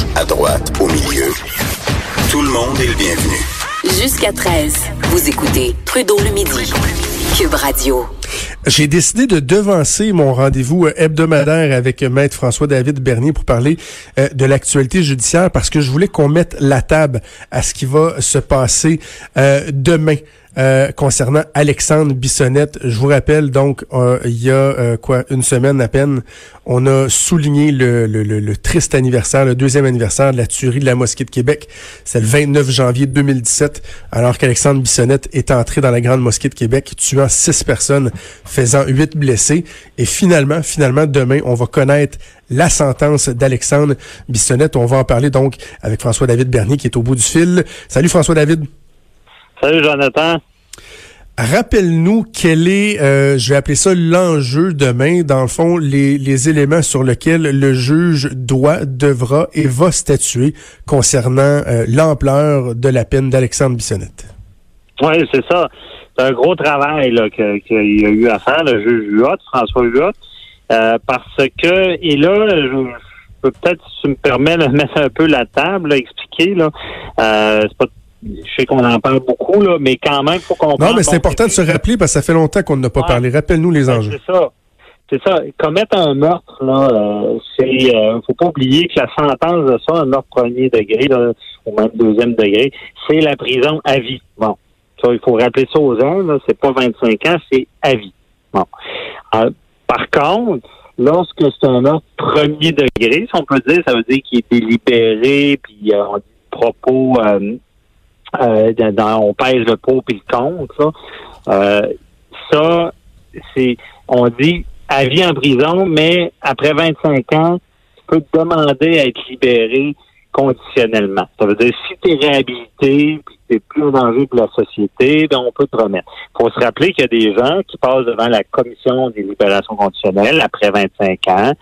gauche, à droite, au milieu. Tout le monde est le bienvenu. Jusqu'à 13, vous écoutez Trudeau le midi. Cube Radio. J'ai décidé de devancer mon rendez-vous euh, hebdomadaire avec euh, Maître François-David Bernier pour parler euh, de l'actualité judiciaire parce que je voulais qu'on mette la table à ce qui va se passer demain. Euh, concernant Alexandre Bissonnette. Je vous rappelle donc, euh, il y a euh, quoi une semaine à peine, on a souligné le, le, le, triste anniversaire, le deuxième anniversaire de la tuerie de la mosquée de Québec. C'est le 29 janvier 2017, alors qu'Alexandre Bissonnette est entré dans la grande mosquée de Québec, tuant six personnes, faisant huit blessés. Et finalement, finalement, demain, on va connaître la sentence d'Alexandre Bissonnette. On va en parler donc avec François-David Bernier qui est au bout du fil. Salut François-David. Salut Jonathan. Rappelle-nous quel est, euh, je vais appeler ça l'enjeu demain, dans le fond, les, les éléments sur lesquels le juge doit, devra et va statuer concernant euh, l'ampleur de la peine d'Alexandre Bissonnette. Oui, c'est ça. C'est un gros travail qu'il y a eu à faire, le juge Huot, François Huot, euh, parce que, et là, je, peux peut-être, si tu me permets, de mettre un peu la table, expliquer, là, c'est pas je sais qu'on en parle beaucoup, là, mais quand même, il faut qu'on Non, mais c'est important de se rappeler parce que ça fait longtemps qu'on n'a pas parlé. Rappelle-nous les ben, enjeux. C'est ça. C'est ça. Commettre un meurtre, là, euh, c'est euh, faut pas oublier que la sentence de ça, un meurtre premier degré, là, ou même deuxième degré, c'est la prison à vie. Bon. Ça, il faut rappeler ça aux gens, là, c'est pas 25 ans, c'est à vie. Bon. Euh, par contre, lorsque c'est un meurtre premier degré, si on peut dire, ça veut dire qu'il est libéré, puis on dit propos euh, dans, on pèse le pot et le. Ça, euh, ça c'est, on dit à vie en prison, mais après 25 ans, tu peux te demander à être libéré conditionnellement. Ça veut dire si tu es réhabilité, puis tu plus en danger pour la société, ben on peut te remettre. Faut se rappeler qu'il y a des gens qui passent devant la commission des libérations conditionnelles après 25 ans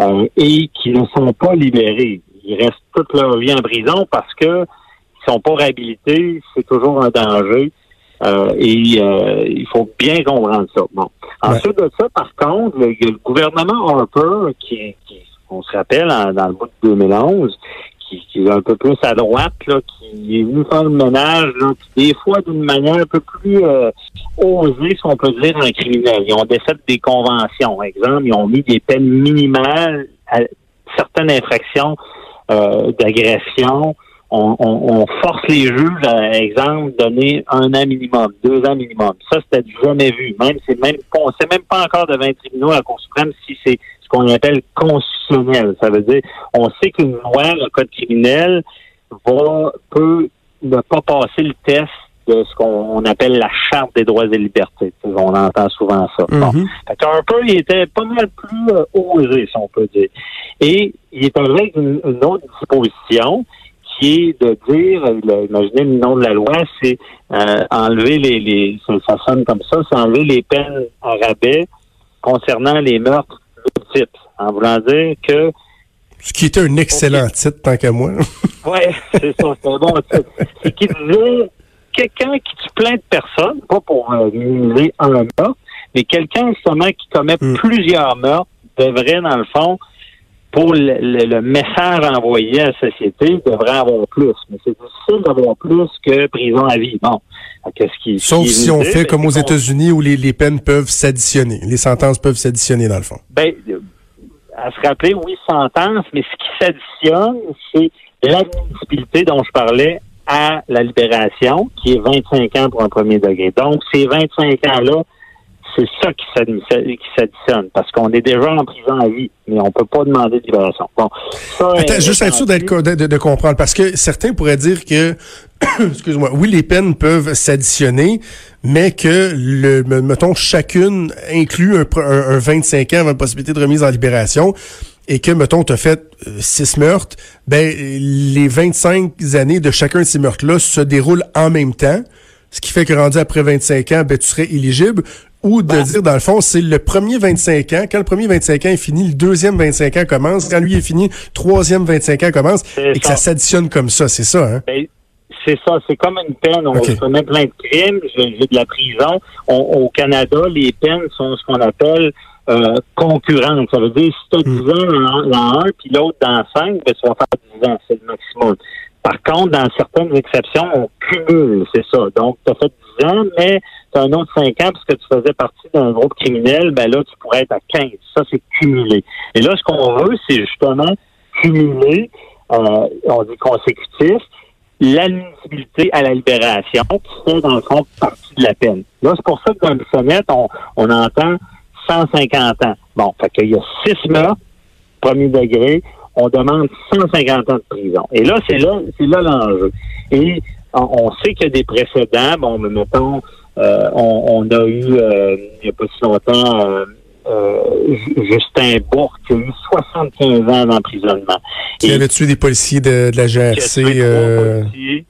euh, et qui ne sont pas libérés. Ils restent toute leur vie en prison parce que sont pas réhabilités, c'est toujours un danger. Euh, et euh, il faut bien comprendre ça. Bon. Ensuite de ça, par contre, le, le gouvernement Harper, qui, qui on se rappelle, dans le bout de 2011, qui, qui, est un peu plus à droite, là, qui est venu faire le ménage, là, des fois d'une manière un peu plus euh, osée, si on peut dire, en criminel. Ils ont défait des conventions. Exemple, ils ont mis des peines minimales à certaines infractions euh, d'agression on, force les juges, par exemple, donner un an minimum, deux ans minimum. Ça, c'était jamais vu. Même, c'est même, on sait même pas encore devant un tribunal à la Cour suprême si c'est ce qu'on appelle constitutionnel. Ça veut dire, on sait qu'une loi, le code criminel, va, peut ne pas passer le test de ce qu'on appelle la charte des droits et libertés. On entend souvent ça. Mm un peu, il était pas mal plus euh, osé, si on peut dire. Et il est arrivé avec une autre disposition qui est de dire, imaginez le nom de la loi, c'est euh, enlever les, les ça, sonne comme ça, c'est enlever les peines à rabais concernant les meurtres multiples, en voulant dire que ce qui était un excellent titre, tant qu'à moi. oui, c'est ça, c'est un bon titre. C'est qui disait quelqu'un qui tue plein de personnes, pas pour euh, minimiser un meurtre, mais quelqu'un justement qui commet hmm. plusieurs meurtres devrait, dans le fond, pour le, message envoyé à la société, devrait avoir plus. Mais c'est difficile d'avoir plus que prison à vie. Bon. Qu'est-ce qui, Sauf si on fait comme aux États-Unis où les, peines peuvent s'additionner. Les sentences peuvent s'additionner, dans le fond. Ben, à se rappeler, oui, sentence, mais ce qui s'additionne, c'est l'admissibilité dont je parlais à la libération, qui est 25 ans pour un premier degré. Donc, ces 25 ans-là c'est ça qui s'additionne, parce qu'on est déjà en prison à vie, mais on peut pas demander de libération. Bon, Attends, juste être sûr de, de, comprendre, parce que certains pourraient dire que, excuse-moi, oui, les peines peuvent s'additionner, mais que, le, mettons, chacune inclut un, un, 25 ans avant la possibilité de remise en libération, et que, mettons, tu as fait euh, six meurtres, ben, les 25 années de chacun de ces meurtres-là se déroulent en même temps, ce qui fait que rendu après 25 ans, ben, tu serais éligible ou de dire, dans le fond, c'est le premier 25 ans. Quand le premier 25 ans est fini, le deuxième 25 ans commence. Quand lui est fini, le troisième 25 ans commence. Et que ça s'additionne comme ça, c'est ça, hein? Ben, c'est ça, c'est comme une peine. On commet plein de crimes, j'ai de la prison. au Canada, les peines sont ce qu'on appelle euh, concurrentes. Ça veut dire si tu as 10 ans dans un puis l'autre dans 5, ben, tu vas faire 10 ans, c'est le maximum. Par contre, dans certaines exceptions, on cumule, c'est ça. Donc, tu as fait 10 ans, mais tu as un autre 5 ans parce que tu faisais partie d'un groupe criminel, ben là, tu pourrais être à 15. Ça, c'est cumulé. Et là, ce qu'on veut, c'est justement cumuler, euh, on dit consécutif, l'admissibilité à la libération, qui fait, dans le fond, partie de la peine. Là, c'est pour ça que dans le sonnet, on, on entend 150 ans. Bon, fait qu'il y a six meurtres, premier degré, on demande 150 ans de prison. Et là, c'est là, c'est là l'enjeu. Et on, sait qu'il y a des précédents. Bon, mais mettons, euh, on, a eu, euh, il n'y a pas si longtemps, euh, euh, Justin Bourque qui a eu 75 ans d'emprisonnement. Qui avait tué des policiers de, la GRC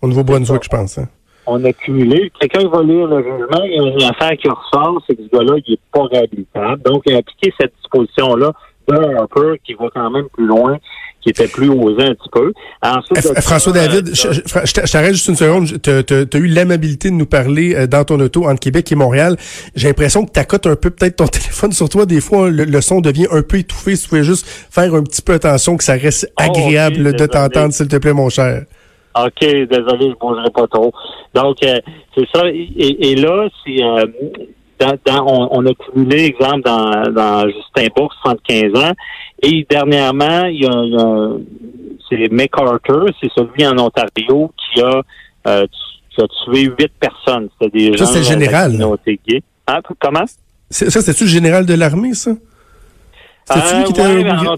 au Nouveau-Brunswick, je pense. Hein. On a cumulé. Quelqu'un va lire le jugement, il y a une affaire qui ressort, c'est que ce gars-là, il n'est pas réhabilitable. Donc, il a appliqué cette disposition-là un peu qui va quand même plus loin qui était plus osé un petit peu. François David, je, t'arrête juste une seconde. Tu as, eu l'amabilité de nous parler euh, dans ton auto entre Québec et Montréal. J'ai l'impression que tu accotes un peu peut-être ton téléphone sur toi. Des fois, le, son devient un peu étouffé. Si tu pouvais juste faire un petit peu attention, que ça reste oh, agréable de t'entendre, s'il te plaît, mon cher. OK, désolé, je bougerai pas trop. Donc, euh, c'est ça. Et, là, c'est... On, a cumulé, exemple, dans, dans Justin Bourg, 75 ans. Et dernièrement, il y a, c'est MacArthur, c'est celui en Ontario qui a, euh, qui a tué huit personnes. C'était des ça, c'est général. Hein, comment? ça, c'était-tu le général de l'armée, ça? Euh, qui était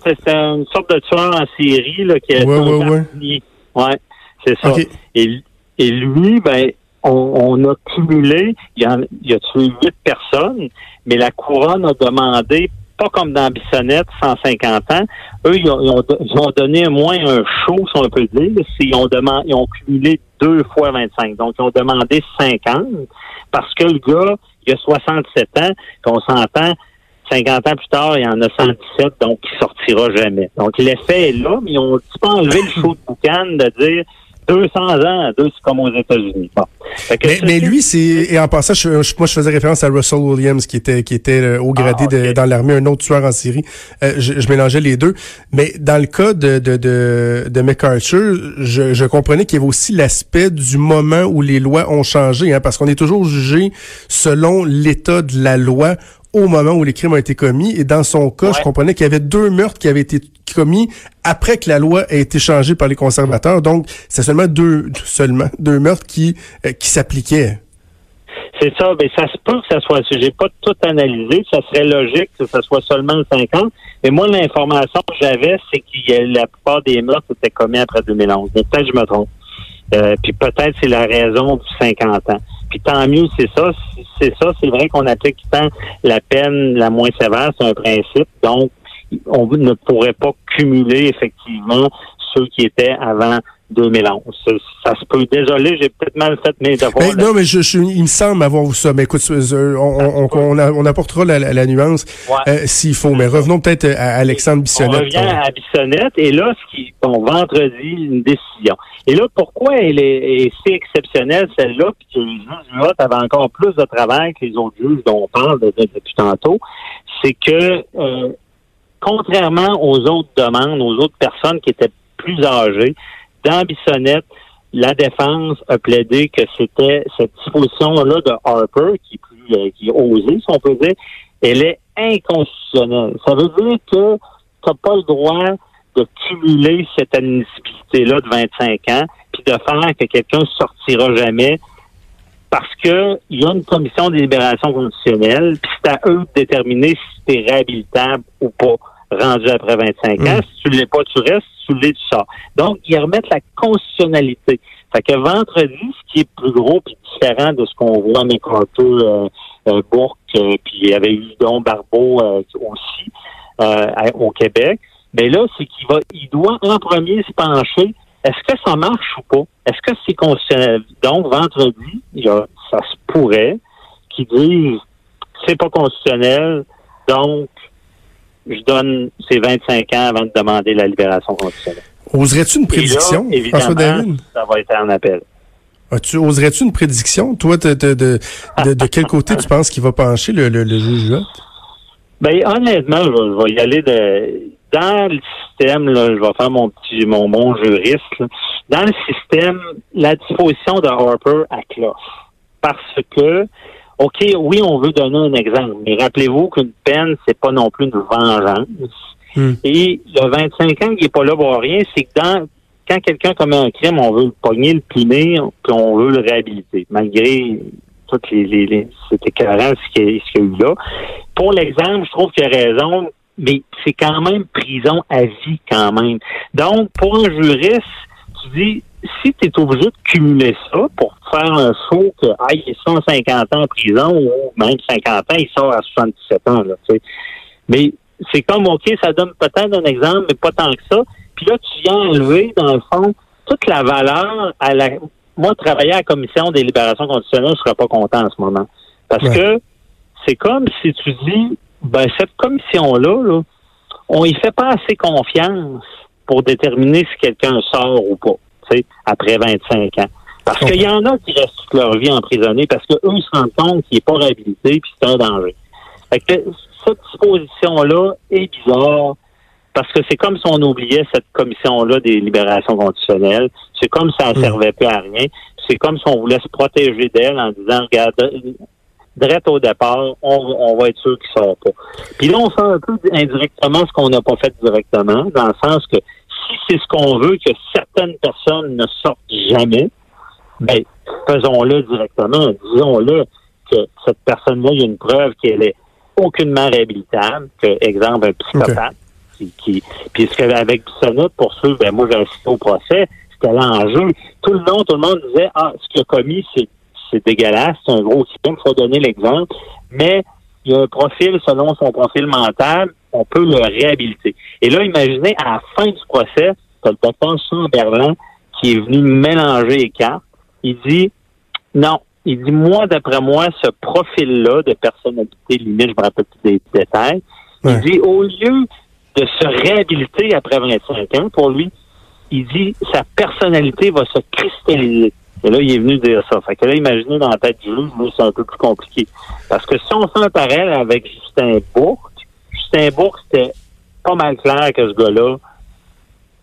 C'était une sorte de tueur en série là, qui a ouais, ouais, ouais. ouais c'est ça. Et, et lui, ben, on, a cumulé, il a, il a tué huit personnes, mais la couronne a demandé, pas comme dans Bissonnette, 150 ans, eux, ils ont, ils ont, moins un show, si on peut dire, ils ont, demandé, ils ont cumulé deux fois 25. Donc, ils ont demandé 50 parce que le gars, il a 67 ans, qu'on s'entend, 50 ans plus tard, il y en a 117, donc il sortira jamais. Donc, l'effet est là, mais ils ont pas enlevé le show de boucan de dire 200 ans, deux, c'est comme aux États-Unis. mais, lui, c'est et en passant, je, moi, je faisais référence à Russell Williams qui était qui était euh, au gradé ah, de, dans l'armée, un autre tueur en série. Euh, je, mélangeais les deux. Mais dans le cas de de de, de MacArthur, je, je comprenais qu'il y avait aussi l'aspect du moment où les lois ont changé, hein, parce qu'on est toujours jugé selon l'état de la loi au moment où les crimes ont été commis. Et dans son cas, je comprenais qu'il y avait deux meurtres qui avaient été commis après que la loi ait été changée par les conservateurs. Donc, c'est seulement deux, seulement deux meurtres qui, euh, qui s'appliquaient. C'est ça, mais ça se peut que ça soit, j'ai pas tout analysé, ça serait logique que ça soit seulement le 50, mais moi, l'information que j'avais, c'est que la plupart des meurtres étaient commis après 2011. Mais peut-être je me trompe. Euh, puis peut-être c'est la raison du 50 ans. Puis tant mieux, c'est ça. C'est ça, c'est vrai qu'on applique tant la peine la moins sévère, c'est un principe. Donc, on ne pourrait pas cumuler effectivement ceux qui étaient avant 2011. Ça, se peut. Désolé, j'ai peut-être mal fait mes devoirs. non, mais je, il me semble avoir vu ça. Mais écoute, euh, on, on, apportera la, nuance euh, s'il faut. Mais revenons peut-être à Alexandre Bissonnette. On revient à Bissonnette. Et là, ce qui, bon, vendredi, une décision. Et là, pourquoi elle est, si exceptionnelle, celle-là, puis que le juge avait encore plus de travail que les autres juges dont on parle depuis tantôt, c'est que, euh, contrairement aux autres demandes, aux autres personnes qui étaient plus âgées, dans Bissonnette, la défense a plaidé que c'était cette disposition-là de Harper, qui est plus euh, qui est osée, si on peut dire, elle est inconstitutionnelle. Ça veut dire que tu n'as pas le droit de cumuler cette admissibilité-là de 25 ans, puis de faire que quelqu'un sortira jamais parce que il y a une commission de libération conditionnelle, puis c'est à eux de déterminer si tu es réhabilitable ou pas rendu après 25 ans. Mm. Si tu l'es pas, tu restes. Si tu l'es, tu sors. Donc, ils remettent la constitutionnalité. Fait que vendredi, ce qui est plus gros puis différent de ce qu'on voit à McCarthy, euh, euh, Bourque, euh, puis il y avait eu Don Barbeau euh, aussi au Québec, mais là, c'est qu'il va, il doit en premier se pencher. Est-ce que ça marche ou pas? Est-ce que c'est constitutionnel? Donc, vendredi, ça se pourrait qu'ils disent c'est pas constitutionnel, donc je donne ces 25 ans avant de demander la libération conditionnelle. Oserais-tu une prédiction, François David? Ça va être en appel. tu oserais-tu une prédiction? Toi, de, de, de, quel côté tu penses qu'il va pencher le, le, juge là? Ben honnêtement, je, vais- je vais y aller de dans le système, là, je vais faire mon petit mon mon juriste. là. Dans le système, la disposition de Harper à cloche. Parce que OK, oui, on veut donner un exemple, mais rappelez-vous qu'une peine, c'est pas non plus une vengeance. Hmm. Et le 25 ans qui est pas là pour rien, c'est que dans quand quelqu'un commet un crime, on veut le pogner, le punir, puis on veut le réhabiliter, malgré toutes les, les, les c'est écœurant ce qu'il y, a- ce qu'il y a eu là. Pour l'exemple, je trouve qu'il a raison, mais c'est quand même prison à vie quand même. Donc, pour un juriste, tu dis, si tu es obligé de cumuler ça pour faire un show que, ah, il est 150 ans en prison ou même 50 ans, il sort à 77 ans, là, tu sais. Mais c'est comme, OK, ça donne peut-être un exemple, mais pas tant que ça. Puis là, tu viens enlever, dans le fond, toute la valeur à la... Moi, travailler à la commission des libérations conditionnelles, je serais pas content en ce moment. Parce Ouais. que c'est comme si tu dis, ben, cette commission-là, là, on y fait pas assez confiance pour déterminer si quelqu'un sort ou pas, après 25 ans. Parce qu'il y en a qui restent toute leur vie emprisonnés parce qu'eux se rendent compte qu'il n'est pas réhabilité puis c'est un danger. Fait que cette disposition-là est bizarre parce que c'est comme si on oubliait cette commission-là des libérations conditionnelles. C'est comme si ça ne Mm. servait plus à rien. C'est comme si on voulait se protéger d'elle en disant, regarde, direct au départ, on, on va être sûr qu'il ne sort pas. Puis là, on fait un peu indirectement ce qu'on n'a pas fait directement, dans le sens que si c'est ce qu'on veut que certaines personnes ne sortent jamais, ben, faisons-le directement. Disons-le que cette personne-là, il y a une preuve qu'elle est aucunement réhabilitable, que, exemple, un psychopathe, qui, qui, puis ce qu'avec Bissonnette, pour ceux, ben, moi, j'ai assisté au procès, c'était l'enjeu. Tout le long, tout le monde disait, ah, ce qu'il a commis, c'est, c'est dégueulasse, c'est un gros crime, faut donner l'exemple, mais il y a un profil, selon son profil mental, on peut le réhabiliter. Et là, imaginez, à la fin du procès, t'as le docteur Chamberlain qui est venu mélanger les cartes. Il dit, non, il dit, moi, d'après moi, ce profil-là de personnalité limite, je me rappelle plus des détails, Ouais. il dit, au lieu de se réhabiliter après 25 ans, pour lui, il dit, sa personnalité va se cristalliser. Et là, il est venu dire ça. Fait que là, imaginez dans la tête du juge, c'est un peu plus compliqué. Parce que si on fait un parallèle avec Justin Bourque, C'était pas mal clair que ce gars-là,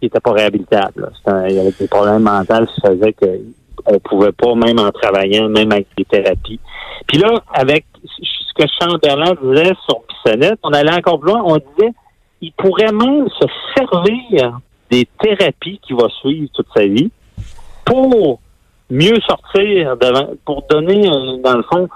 il était pas réhabilitable. un- il avait des problèmes mentaux qui faisaient qu'on pouvait pas, même en travaillant, même avec des thérapies. Puis là, avec ce que Chamberlain disait sur Bissonnette, on allait encore plus loin, on disait, il pourrait même se servir des thérapies qu'il va suivre toute sa vie pour mieux sortir, devant, pour donner, euh, dans le fond,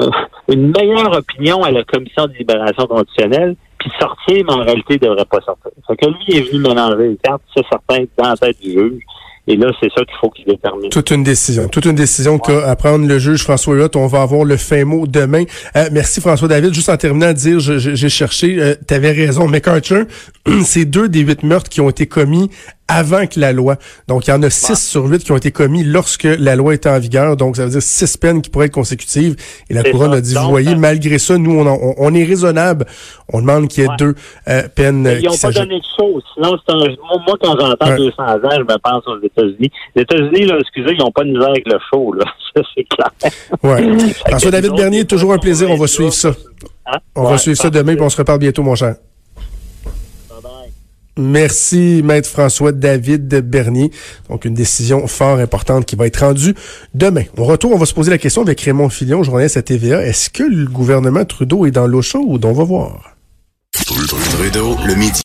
euh, une meilleure opinion à la commission de libération conditionnelle, puis sortir, mais en réalité, il ne devrait pas sortir. Fait que lui, est venu mélanger les cartes, c'est certain, dans la tête du juge. Et là, c'est ça qu'il faut qu'il détermine. Toute une décision. Toute une décision qu'a à prendre le juge François Huot. On va avoir le fin mot demain. Euh, merci François David. Juste en terminant à dire, j'ai cherché, tu avais raison. McArthur, c'est deux des huit meurtres qui ont été commis avant que la loi. Donc, il y en a six sur huit qui ont été commis lorsque la loi était en vigueur. Donc, ça veut dire six peines qui pourraient être consécutives. Et la couronne ça. a dit, Donc, vous voyez, euh, malgré ça, nous, on, on, on est raisonnable. On demande qu'il y ait Ouais. deux euh, peines Ils n'ont pas donné de choses. Sinon, c'est un, moi, quand j'entends Ouais. 200 ans, je me pense aux États-Unis. Les États-Unis, là, excusez, ils n'ont pas de misère avec le show, là. Ça, c'est clair. Ouais. Fait François que David nous Bernier, toujours un plaisir. On va être suivre ça. Hein? On va suivre ça demain, puis on se reparle bientôt, mon cher. Merci, Maître François David Bernier. Donc, une décision fort importante qui va être rendue demain. Au retour, on va se poser la question avec Raymond Filion, journaliste à TVA. Est-ce que le gouvernement Trudeau est dans l'eau chaude? On va voir. Le midi.